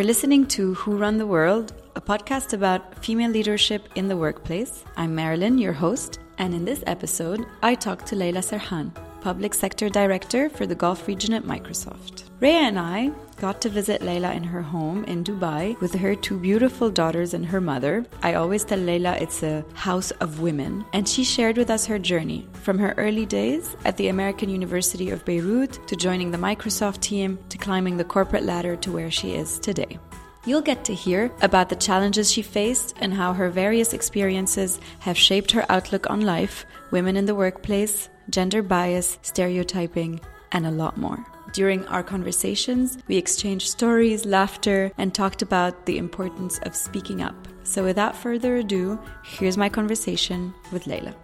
You're listening to Who Run the World, a podcast about female leadership in the workplace. I'm Marilyn, your host, and in this episode, I talk to Leila Serhan, Public Sector Director for the Gulf region at Microsoft. Rhea and I got to visit Leila in her home in Dubai with her two beautiful daughters and her mother. I always tell Leila it's a house of women, and she shared with us her journey from her early days at the American University of Beirut to joining the Microsoft team to climbing the corporate ladder to where she is today. You'll get to hear about the challenges she faced and how her various experiences have shaped her outlook on life, women in the workplace, gender bias, stereotyping, and a lot more. During our conversations, we exchanged stories, laughter, and talked about the importance of speaking up. So, without further ado, here's my conversation with Leila.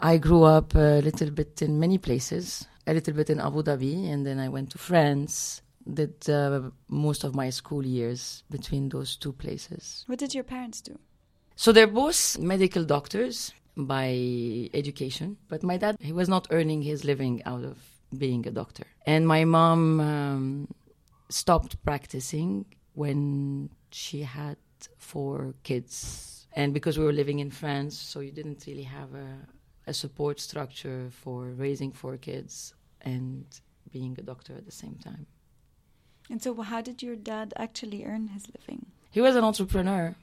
I grew up a little bit in many places, a little bit in Abu Dhabi, and then I went to France. Did uh, most of my school years between those two places. What did your parents do? So they're both medical doctors by education, but my dad, he was not earning his living out of being a doctor. And my mom um, stopped practicing when she had four kids. And because we were living in France, so you didn't really have a, a support structure for raising four kids and being a doctor at the same time. And so, how did your dad actually earn his living? He was an entrepreneur.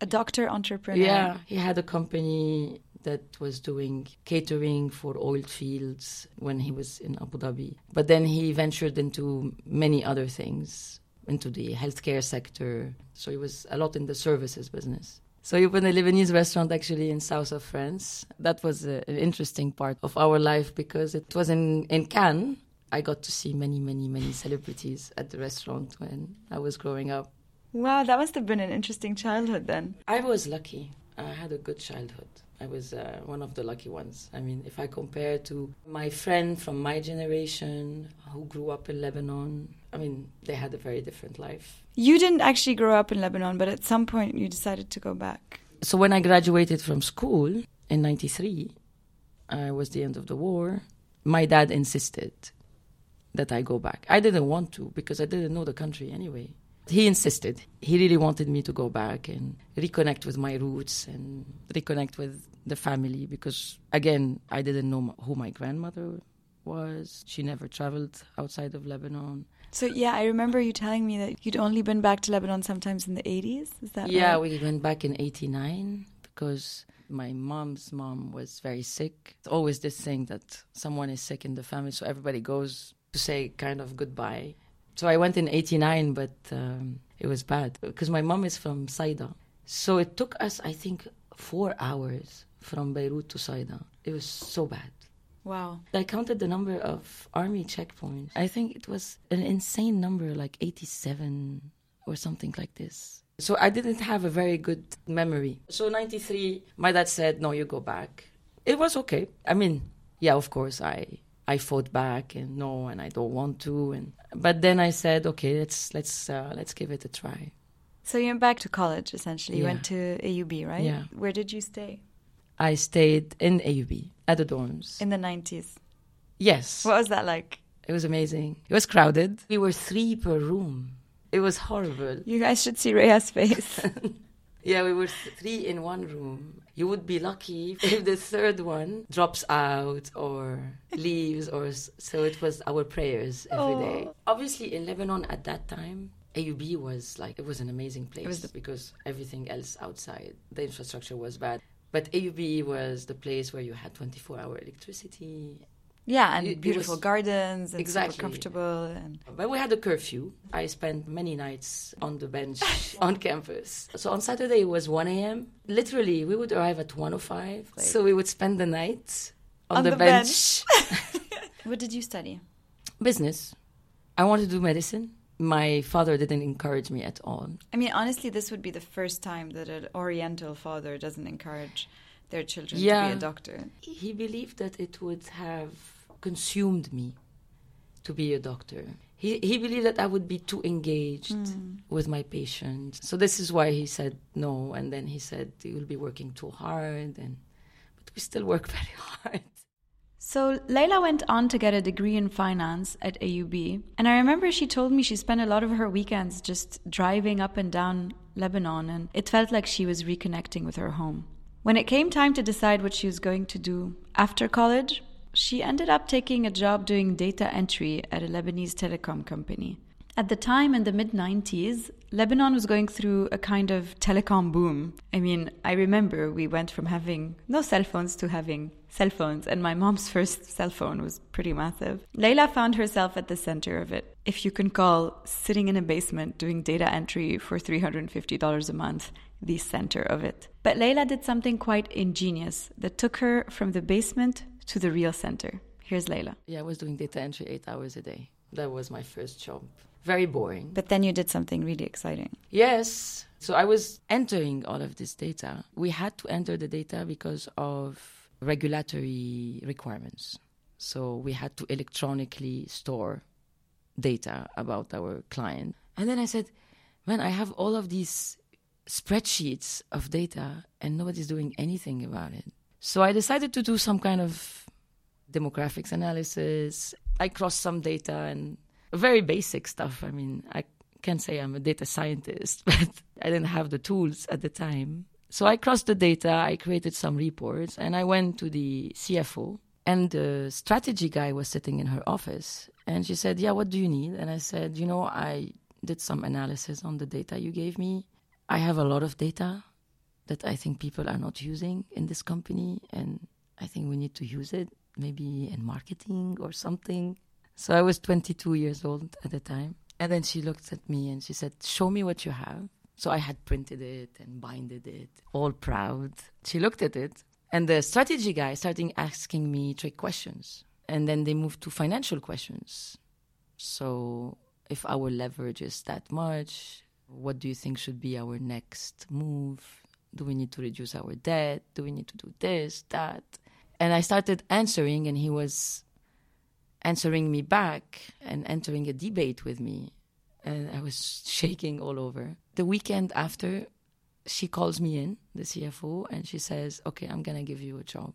A doctor entrepreneur? Yeah, he had a company that was doing catering for oil fields when he was in Abu Dhabi. But then he ventured into many other things, into the healthcare sector. So he was a lot in the services business. So he opened a Lebanese restaurant actually in south of France. That was a, an interesting part of our life because it was in, in Cannes. I got to see many, many, many celebrities at the restaurant when I was growing up. Wow, that must have been an interesting childhood then. I was lucky. I had a good childhood. I was uh, one of the lucky ones. I mean, if I compare to my friend from my generation who grew up in Lebanon, I mean, they had a very different life. You didn't actually grow up in Lebanon, but at some point you decided to go back. So when I graduated from school in 93, uh, was the end of the war, my dad insisted that I go back. I didn't want to because I didn't know the country anyway he insisted. He really wanted me to go back and reconnect with my roots and reconnect with the family because, again, I didn't know who my grandmother was. She never traveled outside of Lebanon. So yeah, I remember you telling me that you'd only been back to Lebanon sometimes in the 80s. Is that yeah, right? we went back in 89 because my mom's mom was very sick. It's always this thing that someone is sick in the family, so everybody goes to say kind of goodbye. So I went in 89, but um, it was bad because my mom is from Saida. So it took us, I think, four hours from Beirut to Saida. It was so bad. Wow. I counted the number of army checkpoints. I think it was an insane number, like 87 or something like this. So I didn't have a very good memory. So 93, my dad said, no, you go back. It was okay. I mean, yeah, of course, I I fought back and no, and I don't want to. And but then I said, okay, let's let's uh, let's give it a try. So you went back to college essentially. You Yeah. went to AUB, right? Yeah. Where did you stay? I stayed in AUB at the dorms. In the 90s. yes, What was that like? it was amazing. It was crowded. We were three per room. It was horrible. You guys should see Rhea's face. Yeah, we were three in one room. You would be lucky if the third one drops out or leaves, or so. It was our prayers every day. Oh. Obviously, in Lebanon at that time, AUB was like it was an amazing place the- because everything else outside the infrastructure was bad. But AUB was the place where you had 24-hour electricity. Yeah, and It- it beautiful was- gardens and Exactly. super comfortable and But we had a curfew. I spent many nights on the bench on campus. So on Saturday it was 1 a.m. Literally, we would arrive at 105. Like- so we would spend the night on, On the, the bench. What did you study? Business. I wanted to do medicine. My father didn't encourage me at all. I mean, honestly, this would be the first time that an Oriental father doesn't encourage their children to be a doctor. He believed that it would have consumed me to be a doctor. He, he believed that I would be too engaged hmm. with my patients. So this is why he said no. And then he said, you'll be working too hard. And But we still work very hard. So Leila went on to get a degree in finance at AUB, and I remember she told me she spent a lot of her weekends just driving up and down Lebanon, and it felt like she was reconnecting with her home. When it came time to decide what she was going to do after college, she ended up taking a job doing data entry at a Lebanese telecom company. At the time in the mid 90s, Lebanon was going through a kind of telecom boom. I mean, I remember we went from having no cell phones to having cell phones, and my mom's first cell phone was pretty massive. Leila found herself at the center of it. If you can call sitting in a basement doing data entry for $350 a month the center of it. But Leila did something quite ingenious that took her from the basement to the real center. Here's Leila. Yeah, I was doing data entry eight hours a day. That was my first job. Very boring. But then you did something really exciting. Yes. So I was entering all of this data. We had to enter the data because of regulatory requirements. So we had to electronically store data about our client. And then I said, man, I have all of these spreadsheets of data and nobody's doing anything about it. So I decided to do some kind of demographics analysis. I crossed some data and very basic stuff. I mean, I can't say I'm a data scientist, but I didn't have the tools at the time. So I crossed the data, I created some reports, and I went to the CFO. And the strategy guy was sitting in her office. And she said, Yeah, what do you need? And I said, You know, I did some analysis on the data you gave me. I have a lot of data that I think people are not using in this company. And I think we need to use it, maybe in marketing or something. So I was 22 years old at the time. And then she looked at me and she said, Show me what you have. So I had printed it and binded it, all proud. She looked at it, and the strategy guy started asking me trick questions. And then they moved to financial questions. So if our leverage is that much, what do you think should be our next move? Do we need to reduce our debt? Do we need to do this, that? And I started answering, and he was answering me back and entering a debate with me and I was shaking all over. The weekend after, she calls me in, the CFO, and she says, Okay, I'm going to give you a job,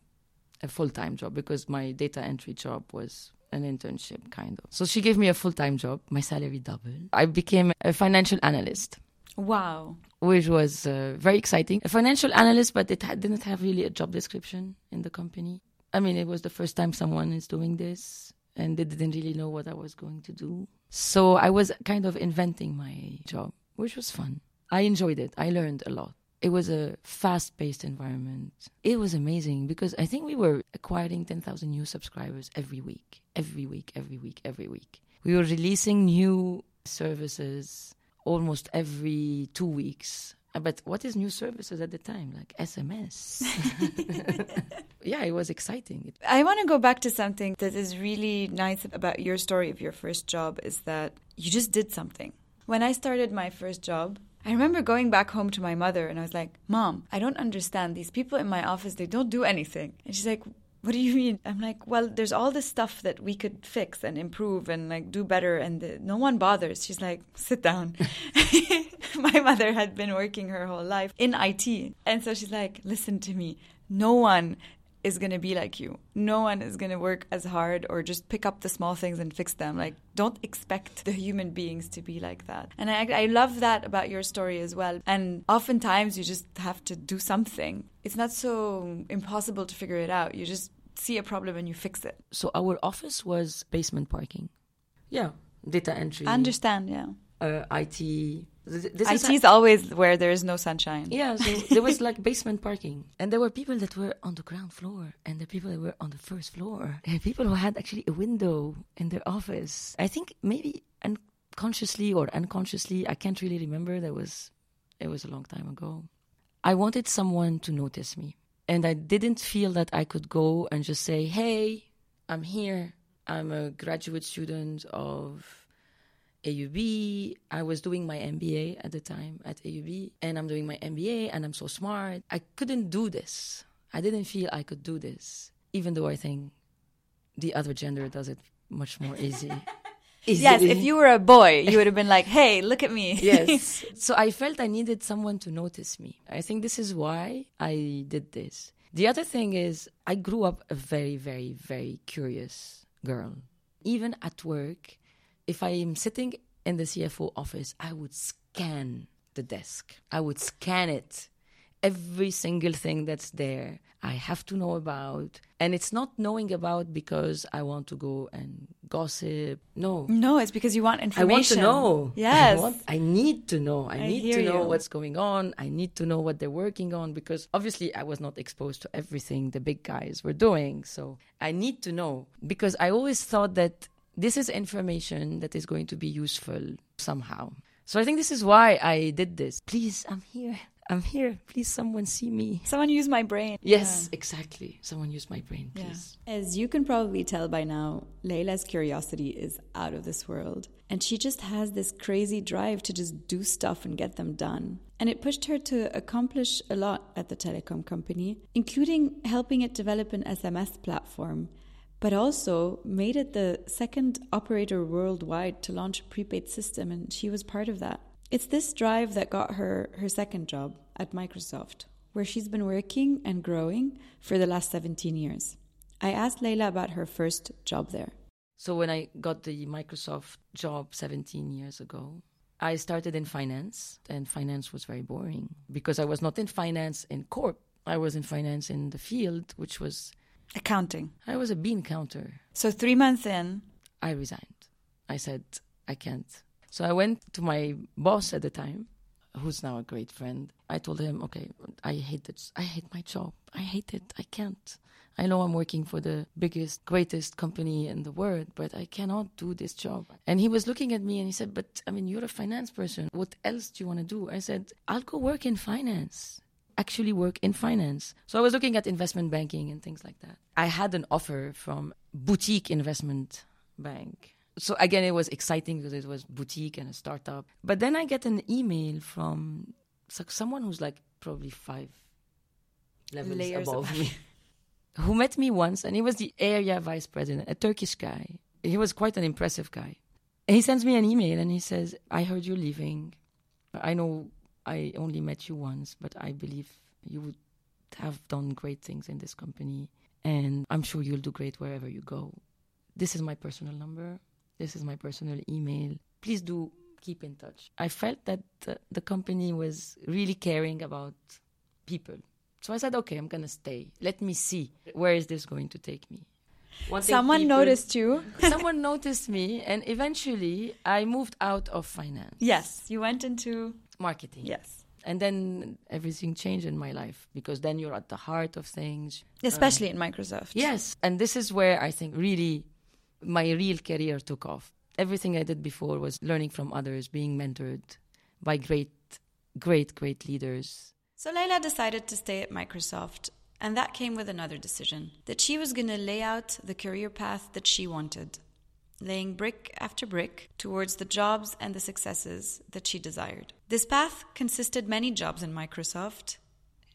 a full time job, because my data entry job was an internship, kind of. So she gave me a full time job. My salary doubled. I became a financial analyst. Wow. Which was uh, very exciting. A financial analyst, but it didn't have really a job description in the company. I mean, it was the first time someone is doing this, and they didn't really know what I was going to do. So I was kind of inventing my job, which was fun. I enjoyed it. I learned a lot. It was a fast paced environment. It was amazing because I think we were acquiring 10,000 new subscribers every week, every week, every week, every week. We were releasing new services almost every two weeks. Uh, but what is new services at the time? Like SMS. yeah, it was exciting. I want to go back to something that is really nice about your story of your first job is that you just did something. When I started my first job, I remember going back home to my mother and I was like, Mom, I don't understand. These people in my office, they don't do anything. And she's like, what do you mean? I'm like, well, there's all this stuff that we could fix and improve and like do better, and the, no one bothers. She's like, sit down. My mother had been working her whole life in IT, and so she's like, listen to me. No one is going to be like you. No one is going to work as hard or just pick up the small things and fix them. Like, don't expect the human beings to be like that. And I, I love that about your story as well. And oftentimes you just have to do something. It's not so impossible to figure it out. You just see a problem and you fix it. So our office was basement parking. Yeah, data entry. I understand, yeah. Uh, IT. This IT is, is always where there is no sunshine. Yeah, so there was like basement parking. And there were people that were on the ground floor and the people that were on the first floor. And people who had actually a window in their office. I think maybe unconsciously or unconsciously, I can't really remember. That was, it was a long time ago. I wanted someone to notice me. And I didn't feel that I could go and just say, hey, I'm here. I'm a graduate student of AUB. I was doing my MBA at the time at AUB, and I'm doing my MBA, and I'm so smart. I couldn't do this. I didn't feel I could do this, even though I think the other gender does it much more easy. Easily. Yes, if you were a boy, you would have been like, hey, look at me. yes. So I felt I needed someone to notice me. I think this is why I did this. The other thing is, I grew up a very, very, very curious girl. Even at work, if I am sitting in the CFO office, I would scan the desk. I would scan it. Every single thing that's there, I have to know about. And it's not knowing about because I want to go and gossip. No. No, it's because you want information. I want to know. Yes. I, want, I need to know. I, I need to know you. what's going on. I need to know what they're working on because obviously I was not exposed to everything the big guys were doing. So I need to know because I always thought that this is information that is going to be useful somehow. So I think this is why I did this. Please, I'm here. I'm here. Please, someone see me. Someone use my brain. Yes, exactly. Someone use my brain, Yeah. please. As you can probably tell by now, Leila's curiosity is out of this world. And she just has this crazy drive to just do stuff and get them done. And it pushed her to accomplish a lot at the telecom company, including helping it develop an SMS platform, but also made it the second operator worldwide to launch a prepaid system, and she was part of that. It's this drive that got her her second job at Microsoft, where she's been working and growing for the last 17 years. I asked Leila about her first job there. So when I got the Microsoft job 17 years ago, I started in finance, and finance was very boring because I was not in finance in corp. I was in finance in the field, which was Accounting. I was a bean counter. So three months in, I resigned. I said I can't. So I went to my boss at the time, who's now a great friend. I told him, "Okay, I hate it. I hate my job. I hate it. I can't. I know I'm working for the biggest, greatest company in the world, but I cannot do this job." And he was looking at me and he said, "But I mean, you're a finance person. What else do you want to do?" I said, "I'll go work in finance." Actually, work in finance. So I was looking at investment banking and things like that. I had an offer from boutique investment bank so again, it was exciting because it was boutique and a startup. But then I get an email from someone who's like probably five levels Layers above above. me, who met me once, and he was the area vice president, a Turkish guy. He was quite an impressive guy. He sends me an email and he says, "I heard you're leaving. I know I only met you once, but I believe you would have done great things in this company, and I'm sure you'll do great wherever you go. This is my personal number." This is my personal email. Please do keep in touch. I felt that the, the company was really caring about people. So I said, okay, I'm going to stay. Let me see where is this going to take me. Someone people- noticed you. someone noticed me and eventually I moved out of finance. yes, you went into Marketing. yes, And then everything changed in my life because then you're at the heart of things. especially uh, in Microsoft. Yes, and this is where I think really my real career took off. Everything I did before was learning from others, being mentored by great, great, great leaders. So Leila decided to stay at Microsoft, and that came with another decision that she was going to lay out the career path that she wanted, laying brick after brick towards the jobs and the successes that she desired. This path consisted many jobs in Microsoft.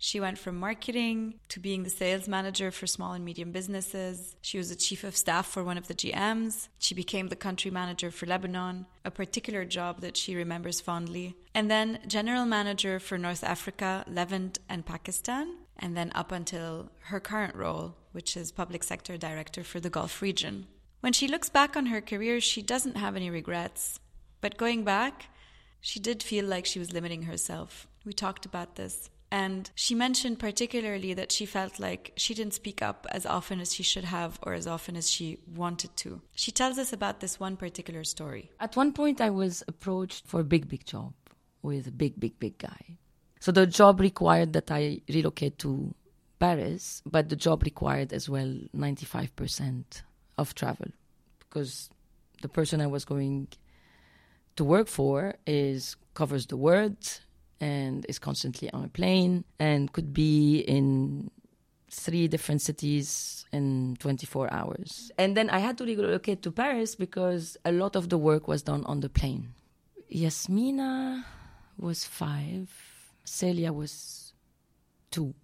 She went from marketing to being the sales manager for small and medium businesses. She was the chief of staff for one of the GMs. She became the country manager for Lebanon, a particular job that she remembers fondly. And then general manager for North Africa, Levant, and Pakistan. And then up until her current role, which is public sector director for the Gulf region. When she looks back on her career, she doesn't have any regrets. But going back, she did feel like she was limiting herself. We talked about this. And she mentioned particularly that she felt like she didn't speak up as often as she should have or as often as she wanted to. She tells us about this one particular story. At one point, I was approached for a big, big job with a big, big, big guy. So the job required that I relocate to Paris, but the job required as well 95% of travel because the person I was going to work for is covers the world and is constantly on a plane and could be in three different cities in 24 hours. And then I had to relocate to Paris because a lot of the work was done on the plane. Yasmina was five, Celia was two.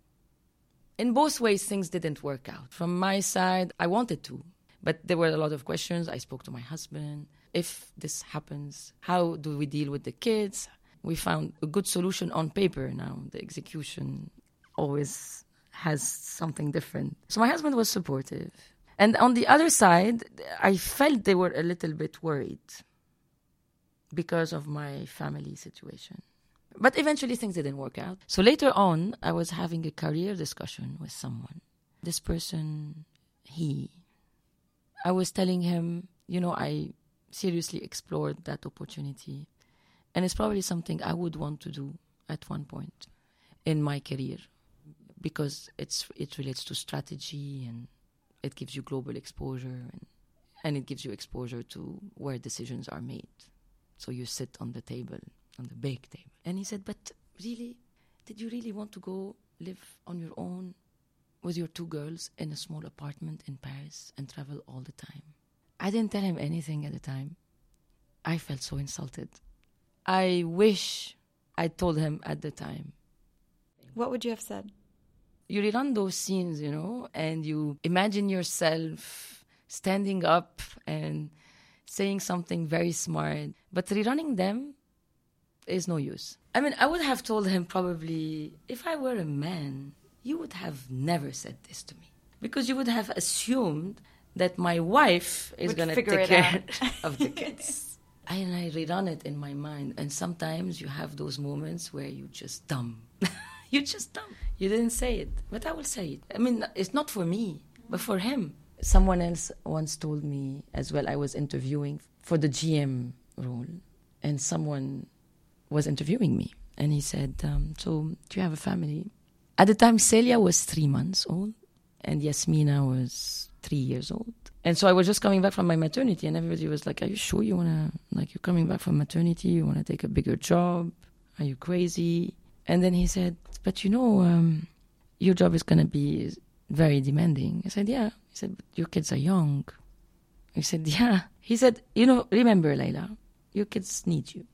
In both ways, things didn't work out. From my side, I wanted to, but there were a lot of questions. I spoke to my husband. If this happens, how do we deal with the kids? We found a good solution on paper now. The execution always has something different. So my husband was supportive. And on the other side, I felt they were a little bit worried because of my family situation. But eventually things didn't work out. So later on, I was having a career discussion with someone. This person, he, I was telling him, you know, I seriously explored that opportunity. And it's probably something I would want to do at one point in my career because it's it relates to strategy and it gives you global exposure and and it gives you exposure to where decisions are made. So you sit on the table, on the big table. And he said, But really, did you really want to go live on your own with your two girls in a small apartment in Paris and travel all the time? I didn't tell him anything at the time. I felt so insulted. I wish I told him at the time. What would you have said? You rerun those scenes, you know, and you imagine yourself standing up and saying something very smart, but rerunning them is no use. I mean, I would have told him probably, if I were a man, you would have never said this to me. Because you would have assumed that my wife is going to take care of the kids. and I rerun it in my mind. And sometimes you have those moments where you just dumb. you just dumb. You didn't say it, but I will say it. I mean, it's not for me, but for him. Someone else once told me as well, I was interviewing for the GM role, and someone was interviewing me. And he said, um, So, do you have a family? At the time, Celia was three months old, and Yasmina was three years old. And so I was just coming back from my maternity, and everybody was like, Are you sure you want to, like, you're coming back from maternity? You want to take a bigger job? Are you crazy? And then he said, But you know, um, your job is going to be very demanding. I said, Yeah. He said, But your kids are young. He said, Yeah. He said, You know, remember, Leila, your kids need you.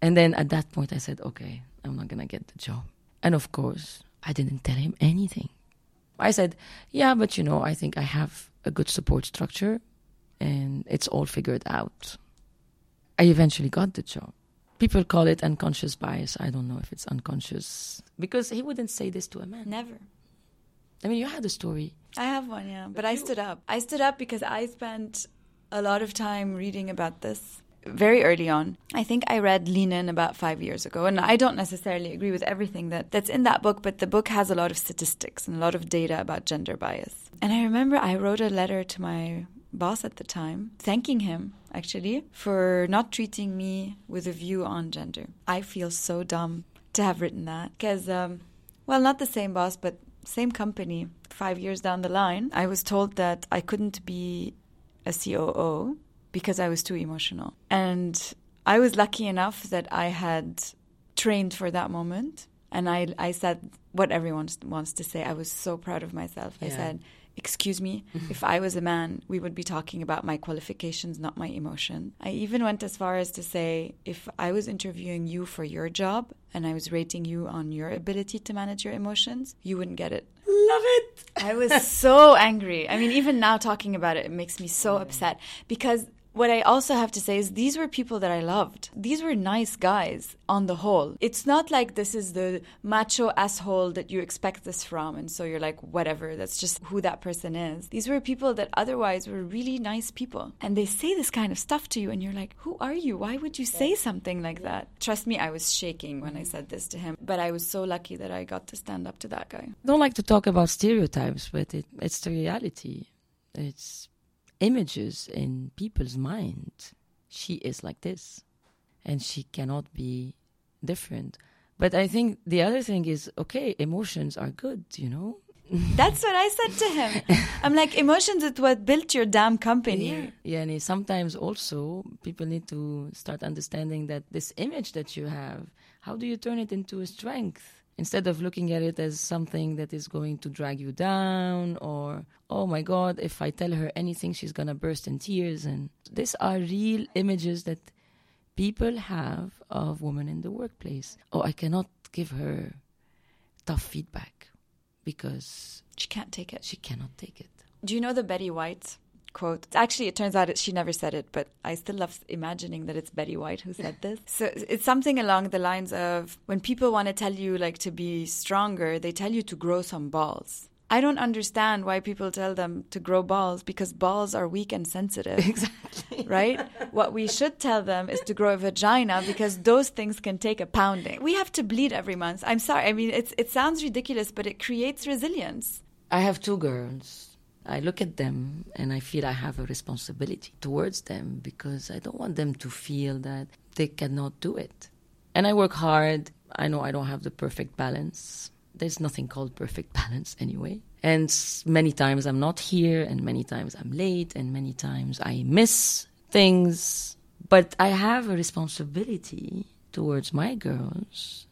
And then at that point, I said, Okay, I'm not going to get the job. And of course, I didn't tell him anything. I said, Yeah, but you know, I think I have a good support structure and it's all figured out. I eventually got the job. People call it unconscious bias. I don't know if it's unconscious because he wouldn't say this to a man. Never. I mean, you had a story. I have one, yeah. But I stood up. I stood up because I spent a lot of time reading about this very early on. I think I read Lean In about five years ago, and I don't necessarily agree with everything that, that's in that book, but the book has a lot of statistics and a lot of data about gender bias. And I remember I wrote a letter to my boss at the time, thanking him actually for not treating me with a view on gender. I feel so dumb to have written that because, um, well, not the same boss, but same company. Five years down the line, I was told that I couldn't be a COO because I was too emotional. And I was lucky enough that I had trained for that moment. And I, I said what everyone wants to say. I was so proud of myself. Yeah. I said, Excuse me, if I was a man, we would be talking about my qualifications, not my emotion. I even went as far as to say, if I was interviewing you for your job and I was rating you on your ability to manage your emotions, you wouldn't get it. Love it. I was so angry. I mean, even now talking about it, it makes me so upset because what I also have to say is these were people that I loved. These were nice guys on the whole. It's not like this is the macho asshole that you expect this from, and so you're like, whatever, that's just who that person is. These were people that otherwise were really nice people. And they say this kind of stuff to you, and you're like, who are you? Why would you say something like that? Trust me, I was shaking when I said this to him, but I was so lucky that I got to stand up to that guy. I don't like to talk about stereotypes, but it, it's the reality. It's images in people's mind. She is like this, and she cannot be different. But I think the other thing is okay, emotions are good, you know? That's what I said to him. I'm like, emotions is what built your damn company. Yeah, yeah and sometimes also people need to start understanding that this image that you have, how do you turn it into a strength? Instead of looking at it as something that is going to drag you down or oh my god if i tell her anything she's going to burst in tears. And these are real images that people have of women in the workplace. Oh i cannot give her tough feedback because she can't take it. she cannot take it. Do you know the betty white quote. Actually, it turns out it, she never said it, but I still love imagining that it's Betty White who said this. So it's something along the lines of when people want to tell you like to be stronger, they tell you to grow some balls. I don't understand why people tell them to grow balls because balls are weak and sensitive. Exactly. Right? what we should tell them is to grow a vagina because those things can take a pounding. We have to bleed every month. I'm sorry. I mean, it's, it sounds ridiculous, but it creates resilience. I have two girls. I look at them and I feel I have a responsibility towards them because I don't want them to feel that they cannot do it. And I work hard. I know I don't have the perfect balance there's nothing called perfect balance anyway. And many times I'm not here, and many times I'm late, and many times I miss things. But I have a responsibility towards my girls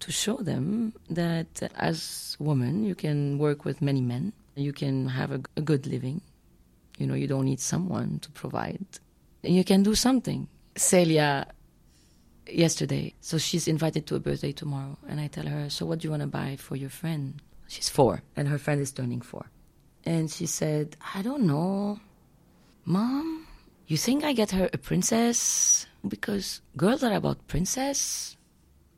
to show them that as woman you can work with many men, you can have a, a good living. You know, you don't need someone to provide. And You can do something. Celia yesterday. So she's invited to a birthday tomorrow. And I tell her, So what do you want to buy for your friend? She's four, and her friend is turning four. And she said, I don't know. Mom, you think I get her a princess? Because girls are about princess?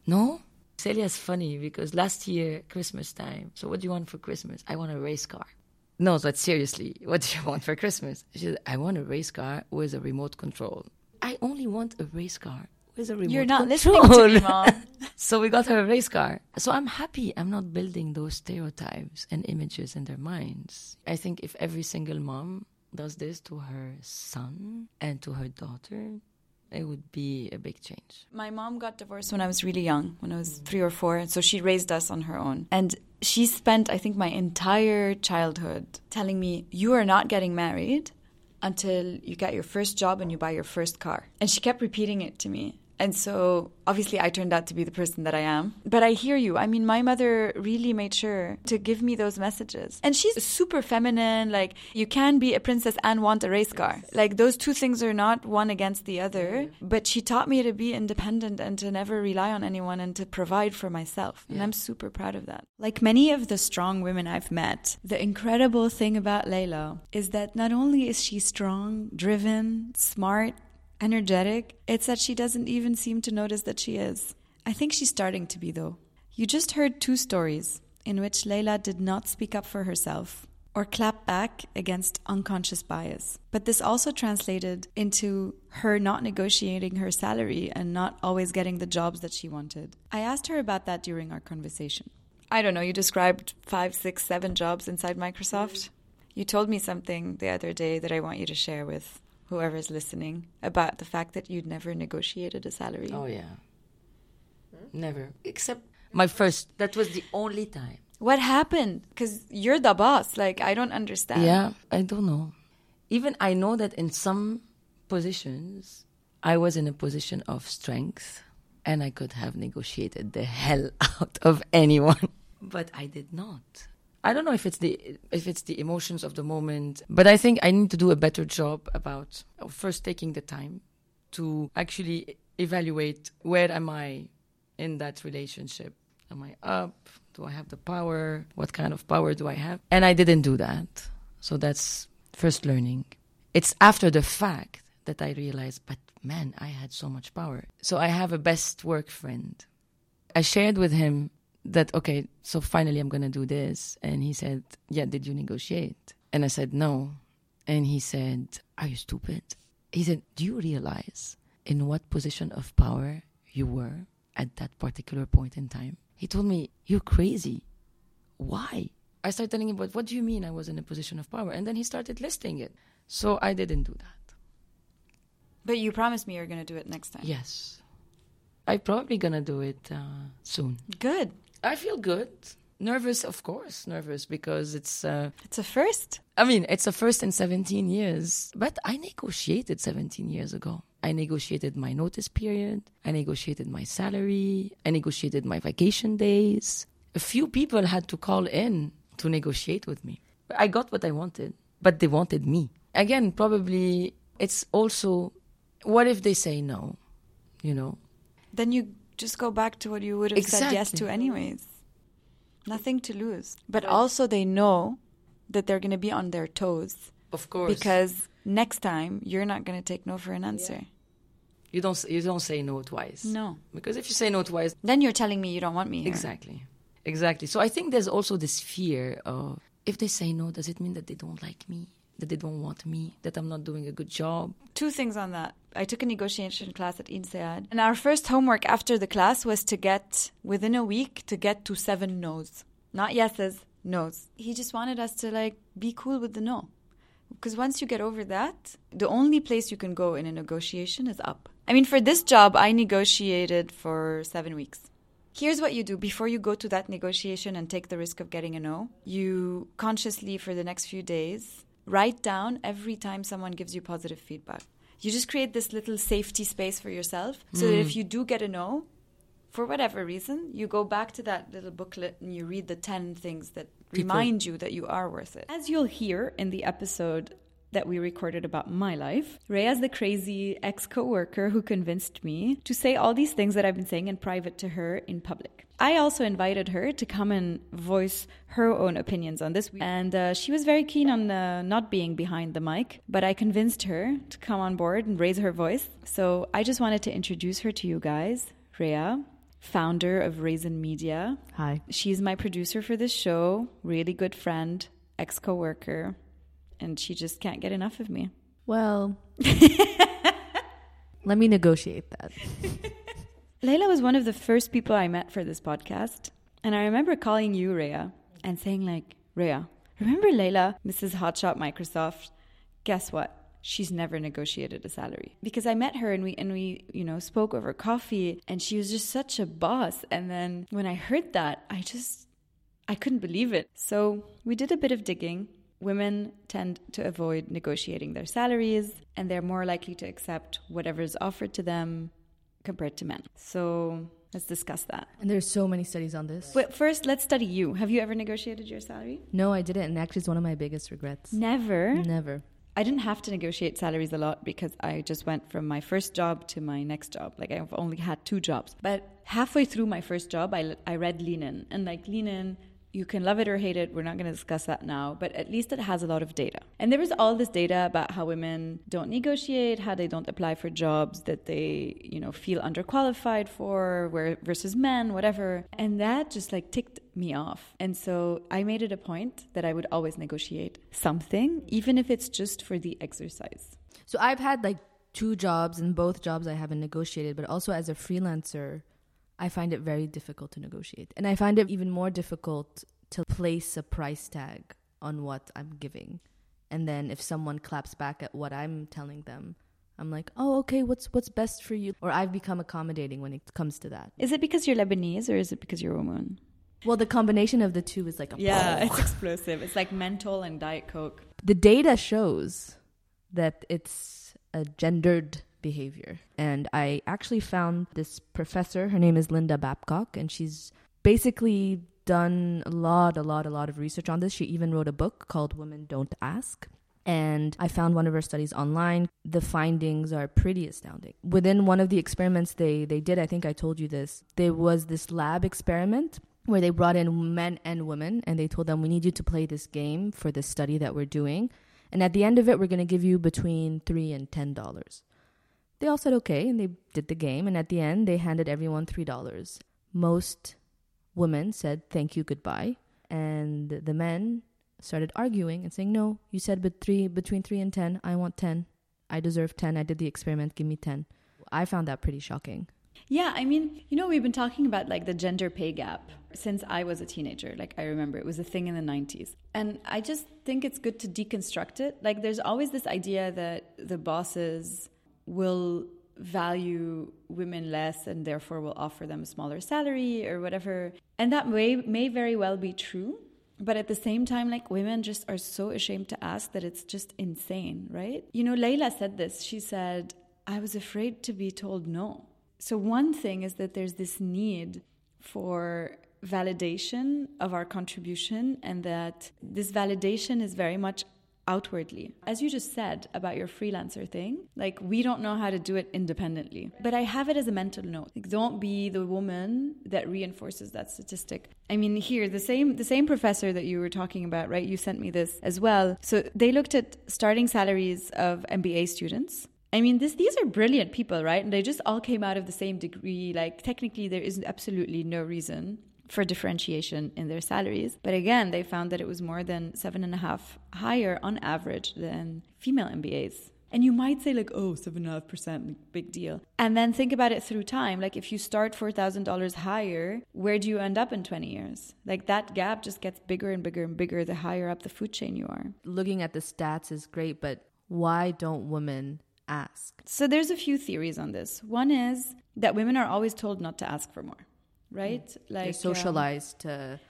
No? Celia's funny because last year, Christmas time, so what do you want for Christmas? I want a race car. No, but seriously, what do you want for Christmas? She said, I want a race car with a remote control. I only want a race car with a remote You're not control. listening to me, mom. so we got her a race car. So I'm happy I'm not building those stereotypes and images in their minds. I think if every single mom does this to her son and to her daughter, it would be a big change. My mom got divorced when I was really young, when I was three or four. So she raised us on her own. And she spent, I think, my entire childhood telling me, You are not getting married until you get your first job and you buy your first car. And she kept repeating it to me. And so obviously I turned out to be the person that I am. But I hear you. I mean, my mother really made sure to give me those messages. And she's super feminine. Like, you can be a princess and want a race car. Like, those two things are not one against the other. But she taught me to be independent and to never rely on anyone and to provide for myself. And I'm super proud of that. Like many of the strong women I've met, the incredible thing about Leila is that not only is she strong, driven, smart, energetic, it's that she doesn't even seem to notice that she is. I think she's starting to be, though. You just heard two stories in which Leila did not speak up for herself or clap back against unconscious bias. But this also translated into her not negotiating her salary and not always getting the jobs that she wanted. I asked her about that during our conversation. I don't know, you described five, six, seven jobs inside Microsoft. You told me something the other day that I want you to share with whoever's listening about the fact that you'd never negotiated a salary. Oh, yeah. Hmm? Never. Except my first, that was the only time. What happened? Because you're the boss. Like, I don't understand. Yeah, I don't know. Even I know that in some positions, I was in a position of strength and I could have negotiated the hell out of anyone. But I did not. I don't know if it's the if it's the emotions of the moment, but I think I need to do a better job about first taking the time to actually evaluate where am I in that relationship. Am I up? Do I have the power? What kind of power do I have? And I didn't do that. So that's first learning. It's after the fact that I realized, but man, I had so much power. So I have a best work friend. I shared with him that okay so finally i'm to do this. And he said yeah did you negotiate? And i said no. And he said are you stupid? He said do you realize in what position of power you were at that particular point in time? He told me you're crazy. Why? I started telling him but what do you mean i was in a position of power? And then he started listing it. So i didn't do that. But you promised me you're to do it next time. Yes. I'm probably to do it uh, soon. Good I feel good. Nervous, of course, nervous because it's. Uh, it's a first. I mean, it's a first in 17 years. But I negotiated 17 years ago. I negotiated my notice period. I negotiated my salary. I negotiated my vacation days. A few people had to call in to negotiate with me. I got what I wanted, but they wanted me. Again, probably it's also what if they say no? You know? Then you just go back to what you would have exactly. said yes to anyways. Nothing to lose. But also they know that they're going to be on their toes Of course. Because next time you're not going to take no for an answer. you don't you don't say no twice. No. Because if you say no twice, Then you're telling me you don't want me here. exactly, exactly. So I think there's also this fear of if they say no, does it mean that they don't like me, that they don't want me, that I'm not doing a good job? Two things on that. I took a negotiation class at INSEAD, and our first homework after the class was to get, within a week, to get to seven no's. Not yeses, no's. He just wanted us to, like, be cool with the no. Because once you get over that, the only place you can go in a negotiation is up. I mean, for this job, I negotiated for seven weeks. Here's what you do before you go to that negotiation and take the risk of getting a no. You consciously, for the next few days, write down every time someone gives you positive feedback. You just create this little safety space for yourself so that if mm. you do get a no, for whatever reason, you go back to that little booklet and you read the 10 things that remind you that you are worth it. As you'll hear in the episode that we recorded about my life, Rhea's the crazy ex coworker who convinced me to say all these things that I've been saying in private to her in public. I also invited her to come and voice her own opinions on this, and uh, she was very keen on uh, not being behind the mic, but I convinced her to come on board and raise her voice. So I just wanted to introduce her to you guys. Rhea, founder of Raisin Media. Hi. She's my producer for this show, really good friend, ex coworker, and she just can't get enough of me. Well, let me negotiate that. Leila was one of the first people I met for this podcast, and I remember calling you Rhea and saying like, Rhea, remember Leila, Mrs. Hotshot Microsoft? Guess what? She's never negotiated a salary because I met her and we and we you know spoke over coffee and she was just such a boss and then when I heard that I just I couldn't believe it. So we did a bit of digging. Women tend to avoid negotiating their salaries and they're more likely to accept whatever is offered to them compared to men. So let's discuss that. And there's so many studies on this. But first, let's study you. Have you ever negotiated your salary? No, I didn't, and actually, it's one of my biggest regrets. Never. Never. I didn't have to negotiate salaries a lot because I just went from my first job to my next job. Like I've only had two jobs. But halfway through my first job, I, I read Lean In. And like Lean In, you can love it or hate it. We're not going to discuss that now, but at least it has a lot of data. And there is all this data about how women don't negotiate, how they don't apply for jobs that they, you know, feel underqualified for, where versus men, whatever. And that just like ticked me off. And so I made it a point that I would always negotiate something, even if it's just for the exercise. So I've had like two jobs, and both jobs I haven't negotiated, but also as a freelancer, I find it very difficult to negotiate. And I find it even more difficult to place a price tag on what I'm giving. And then if someone claps back at what I'm telling them, I'm like, "Oh, okay, what's what's best for you?" Or I've become accommodating when it comes to that. Is it because you're Lebanese or is it because you're a woman? Well, the combination of the two is like a Yeah, it's explosive. It's like Mentos and Diet Coke. the data shows that it's a gendered behavior. And I actually found this professor, her name is Linda Babcock, and she's basically done a lot, a lot, a lot of research on this. She even wrote a book called Women Don't Ask. And I found one of her studies online. The findings are pretty astounding. Within one of the experiments they, they did, I think I told you this, there was this lab experiment where they brought in men and women and they told them, We need you to play this game for this study that we're doing. And at the end of it, we're going to give you between three and ten dollars. They all said okay, and they did the game. And at the end, they handed everyone three dollars. Most women said thank you, goodbye, and the men started arguing and saying, "No, you said but three between three and ten. I want ten. I deserve ten. I did the experiment. Give me ten." I found that pretty shocking. Yeah, I mean, you know, we've been talking about like the gender pay gap since I was a teenager. Like, I remember it was a thing in the 90s. And I just think it's good to deconstruct it. Like, there's always this idea that the bosses will value women less and therefore will offer them a smaller salary or whatever. And that may, may very well be true. But at the same time, like women just are so ashamed to ask that it's just insane, right? You know, Leila said this. She said, I was afraid to be told no. So, one thing is that there's this need for validation of our contribution, and that this validation is very much outwardly. As you just said about your freelancer thing, like we don't know how to do it independently. But I have it as a mental note. Like, don't be the woman that reinforces that statistic. I mean, here the same the same professor that you were talking about, right? You sent me this as well. So they looked at starting salaries of MBA students. I mean, this these are brilliant people, right? And they just all came out of the same degree. Like technically, there is absolutely no reason for differentiation in their salaries. But again, they found that it was more than seven and a half higher on average than female MBAs. And you might say, like, oh, seven and a half percent, big deal. And then think about it through time. Like, if you start $4,000 higher, where do you end up in 20 years? Like, that gap just gets bigger and bigger and bigger the higher up the food chain you are. Looking at the stats is great, but why don't women ask? So, there's a few theories on this. One is that women are always told not to ask for more right? Mm. Like They're socialized um, to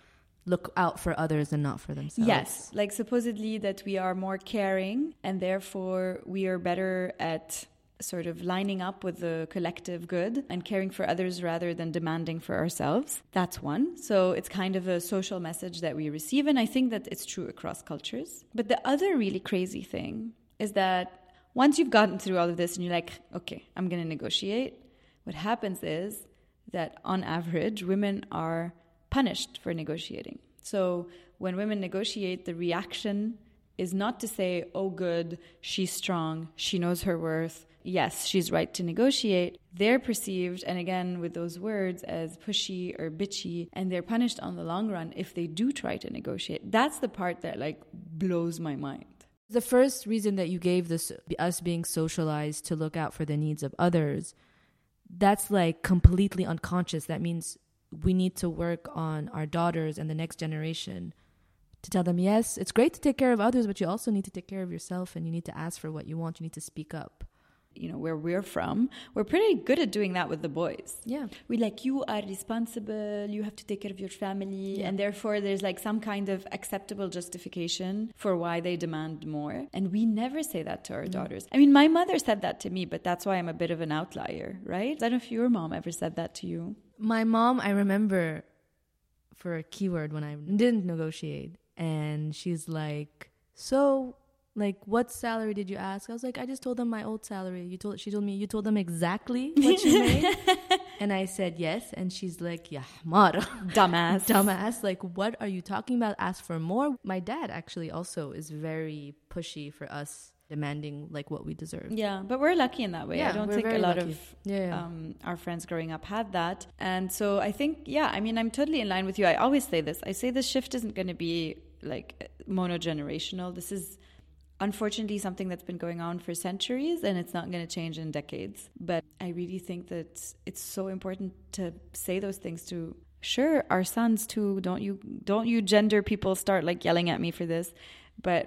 look out for others and not for themselves. Yes, like supposedly that we are more caring and therefore we are better at sort of lining up with the collective good and caring for others rather than demanding for ourselves. That's one. So it's kind of a social message that we receive and I think that it's true across cultures. But the other really crazy thing is that once you've gotten through all of this and you're like, okay, I'm going to negotiate, what happens is that on average, women are punished for negotiating. So when women negotiate, the reaction is not to say, oh, good, she's strong, she knows her worth, yes, she's right to negotiate. They're perceived, and again with those words, as pushy or bitchy, and they're punished on the long run if they do try to negotiate. That's the part that like blows my mind. The first reason that you gave this, us being socialized to look out for the needs of others, that's like completely unconscious. That means we need to work on our daughters and the next generation to tell them, yes, it's great to take care of others, but you also need to take care of yourself and you need to ask for what you want. You need to speak up you know where we're from we're pretty good at doing that with the boys. Yeah. We like you are responsible you have to take care of your family yeah. and therefore there's like some kind of acceptable justification for why they demand more. And we never say that to our mm. daughters. I mean my mother said that to me but that's why i'm a bit of an outlier right? I don't know if your mom ever said that to you. My mom i remember for a keyword when i didn't negotiate and she's like so like what salary did you ask? I was like i just told them my old salary. You told she told me you told them exactly what you made? And i said yes and she's like yeah dumbass. Dumbass. Like what are you talking about? Ask for more? My dad actually also is very pushy for us demanding like what we deserve. Yeah but we're lucky in that way. Yeah, i don't think a lot lucky. of yeah. Um, our friends growing up had that. And so i think yeah i mean i'm totally in line with you. I always say this. I say this shift isn't going to be like monogenerational. This is unfortunately something that's been going on for centuries and it's not going to change in decades. But I really think that it's so important to say those things to sure our sons too don't you don't you gender people start like yelling at me for this but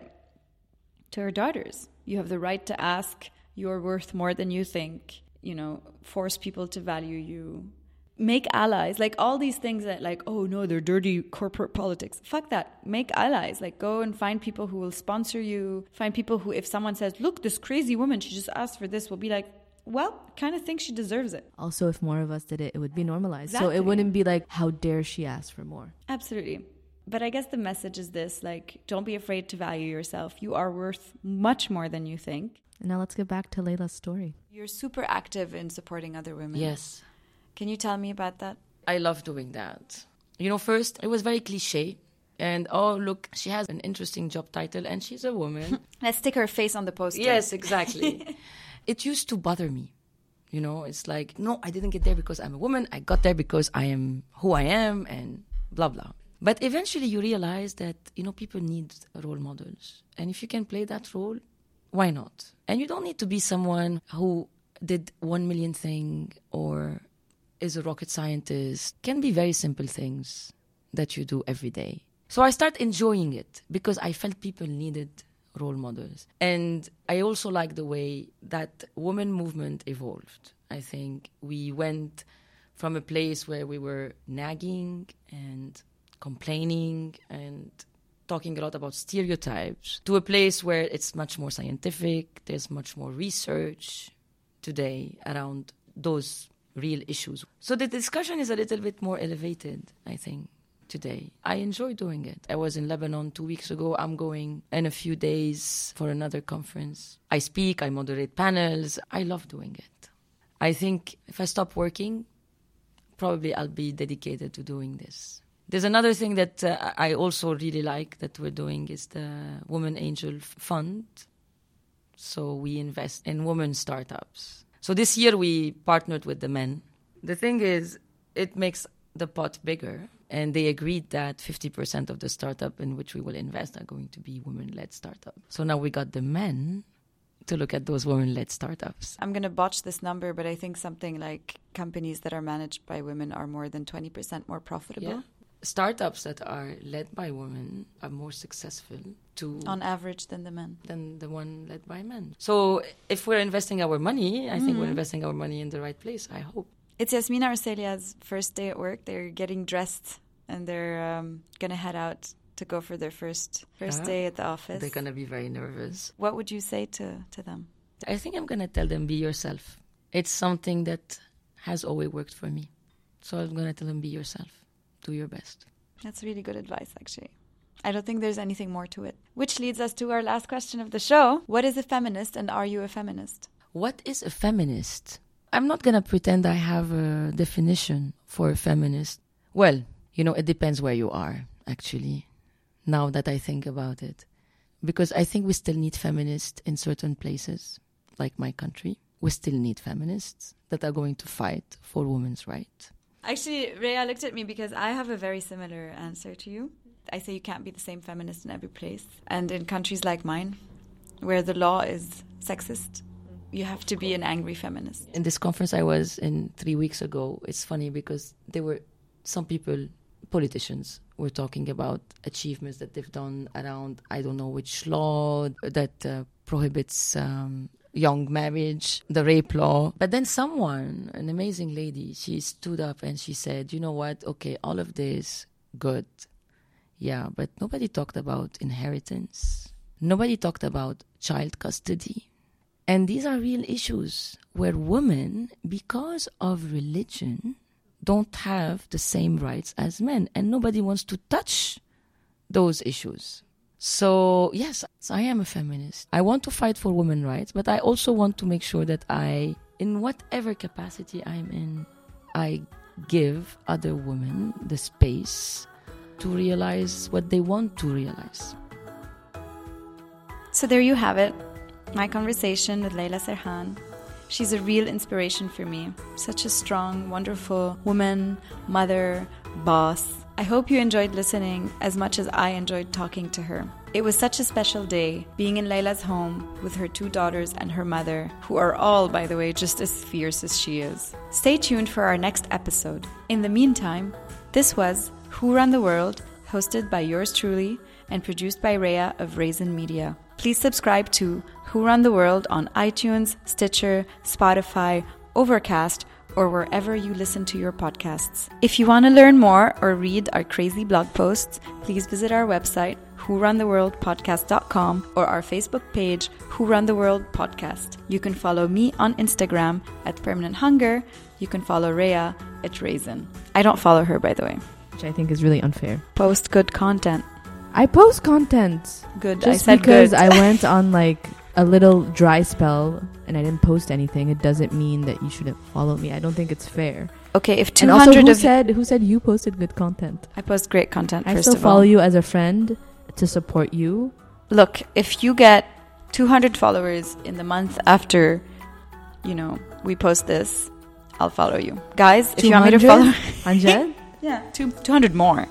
to our daughters you have the right to ask you're worth more than you think you know force people to value you make allies like all these things that like oh no they're dirty corporate politics fuck that make allies like go and find people who will sponsor you find people who if someone says look this crazy woman she just asked for this will be like well, kind of think she deserves it. Also, if more of us did it, it would be normalized. Exactly. So it wouldn't be like, how dare she ask for more? Absolutely. But I guess the message is this like, don't be afraid to value yourself. You are worth much more than you think. And now let's get back to Leila's story. You're super active in supporting other women. Yes. Can you tell me about that? I love doing that. You know, first, it was very cliche. And oh, look, she has an interesting job title and she's a woman. Let's stick her face on the poster. Yes, exactly. it used to bother me. You know, it's like, no, I didn't get there because I'm a woman. I got there because I am who I am and blah, blah. But eventually you realize that, you know, people need role models. And if you can play that role, why not? And you don't need to be someone who did one million thing or is a rocket scientist can be very simple things that you do every day. So I start enjoying it because I felt people needed role models. And I also like the way that women movement evolved. I think we went from a place where we were nagging and complaining and talking a lot about stereotypes to a place where it's much more scientific, there's much more research today around those real issues. So the discussion is a little bit more elevated, I think, today. I enjoy doing it. I was in Lebanon two weeks ago. I'm going in a few days for another conference. I speak, I moderate panels. I love doing it. I think if I stop working, probably I'll be dedicated to doing this. There's another thing that uh, I also really like that we're doing is the Woman Angel Fund. So we invest in women startups. So this year we partnered with the men. The thing is, it makes the pot bigger. And they agreed that 50% of the startup in which we will invest are going to be women led startups. So now we got the men to look at those women led startups. I'm going to botch this number, but I think something like companies that are managed by women are more than 20% more profitable. Yeah. Startups that are led by women are more successful to on average than the men than the one led by men. So if we're investing our money, I think we're investing our money in the right place. I hope. It's Yasmina Arcelia's first day at work. They're getting dressed and they're um, gonna head out to go for their first first Yeah. day at the office. They're gonna be very nervous. What would you say to to them? I think I'm gonna tell them be yourself. It's something that has always worked for me. So I'm gonna tell them be yourself. Do your best. That's really good advice, actually. I don't think there's anything more to it. Which leads us to our last question of the show: What is a feminist, and are you a feminist? What is a feminist? I'm not gonna pretend I have a definition for a feminist. Well, you know, it depends where you are, actually, now that I think about it. Because I think we still need feminists in certain places, like my country. We still need feminists that are going to fight for women's rights. Actually, Rhea looked at me because I have a very similar answer to you. I say you can't be the same feminist in every place. And in countries like mine, where the law is sexist, you have to be an angry feminist. in this conference I was in three weeks ago, it's funny because there were some people, politicians, were talking about achievements that they've done around I don't know which law that uh, prohibits um, young marriage, the rape law. But then someone, an amazing lady, she stood up and she said, "You know what? Okay, all of this, good, yeah, but nobody talked about inheritance. Nobody talked about child custody." And these are real issues where women, because of religion, don't have the same rights as men, and nobody wants to touch those issues. So, yes, I am a feminist. I want to fight for women's rights, but I also want to make sure that I, in whatever capacity I'm in, I give other women the space to realize what they want to realize. So there you have it. My conversation with Leila Serhan. She's a real inspiration for me. Such a strong, wonderful woman, mother, boss. I hope you enjoyed listening as much as I enjoyed talking to her. It was such a special day being in Leila's home with her two daughters and her mother, who are all, by the way, just as fierce as she is. Stay tuned for our next episode. In the meantime, this was Who Run the World, hosted by yours truly and produced by Rhea of Raisin Media. Please subscribe to Who Run the World on iTunes, Stitcher, Spotify, Overcast, or wherever you listen to your podcasts. If you want to learn more or read our crazy blog posts, please visit our website, whoruntheworldpodcast.com, or our Facebook page, Who Run the World Podcast. You can follow me on Instagram at Permanent Hunger. You can follow Rhea at Raisin. I don't follow her, by the way. which I think is really unfair. Post good content. I post content Good. I just said because good. I went on like a little dry spell and I didn't post anything. It doesn't mean that you shouldn't follow me. I don't think it's fair. okay, if And also, 200 who of said who said you posted good content? I post great content. I still follow all. you as a friend to support you. Look, if you get 200 followers in the month after, you know, we post this, I'll follow you, guys. If you want me to follow, Anjed, yeah, two, 200 more.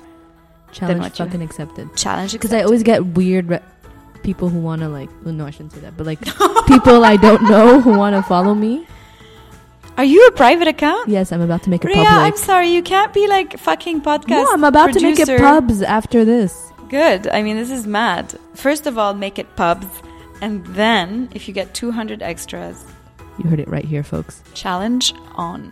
challenge fucking accepted. Challenge Because I always get weird re- people who want to like. No, I shouldn't say that. But like people I don't know who want to follow me. Are you a private account? Yes, I'm about to make it Rhea, I'm sorry, you can't be like fucking podcast. No, I'm about to make it pubs after this. Good. I mean, this is mad. First of all, make it pubs, and then if you get 200 extras, You heard it right here, folks. challenge on.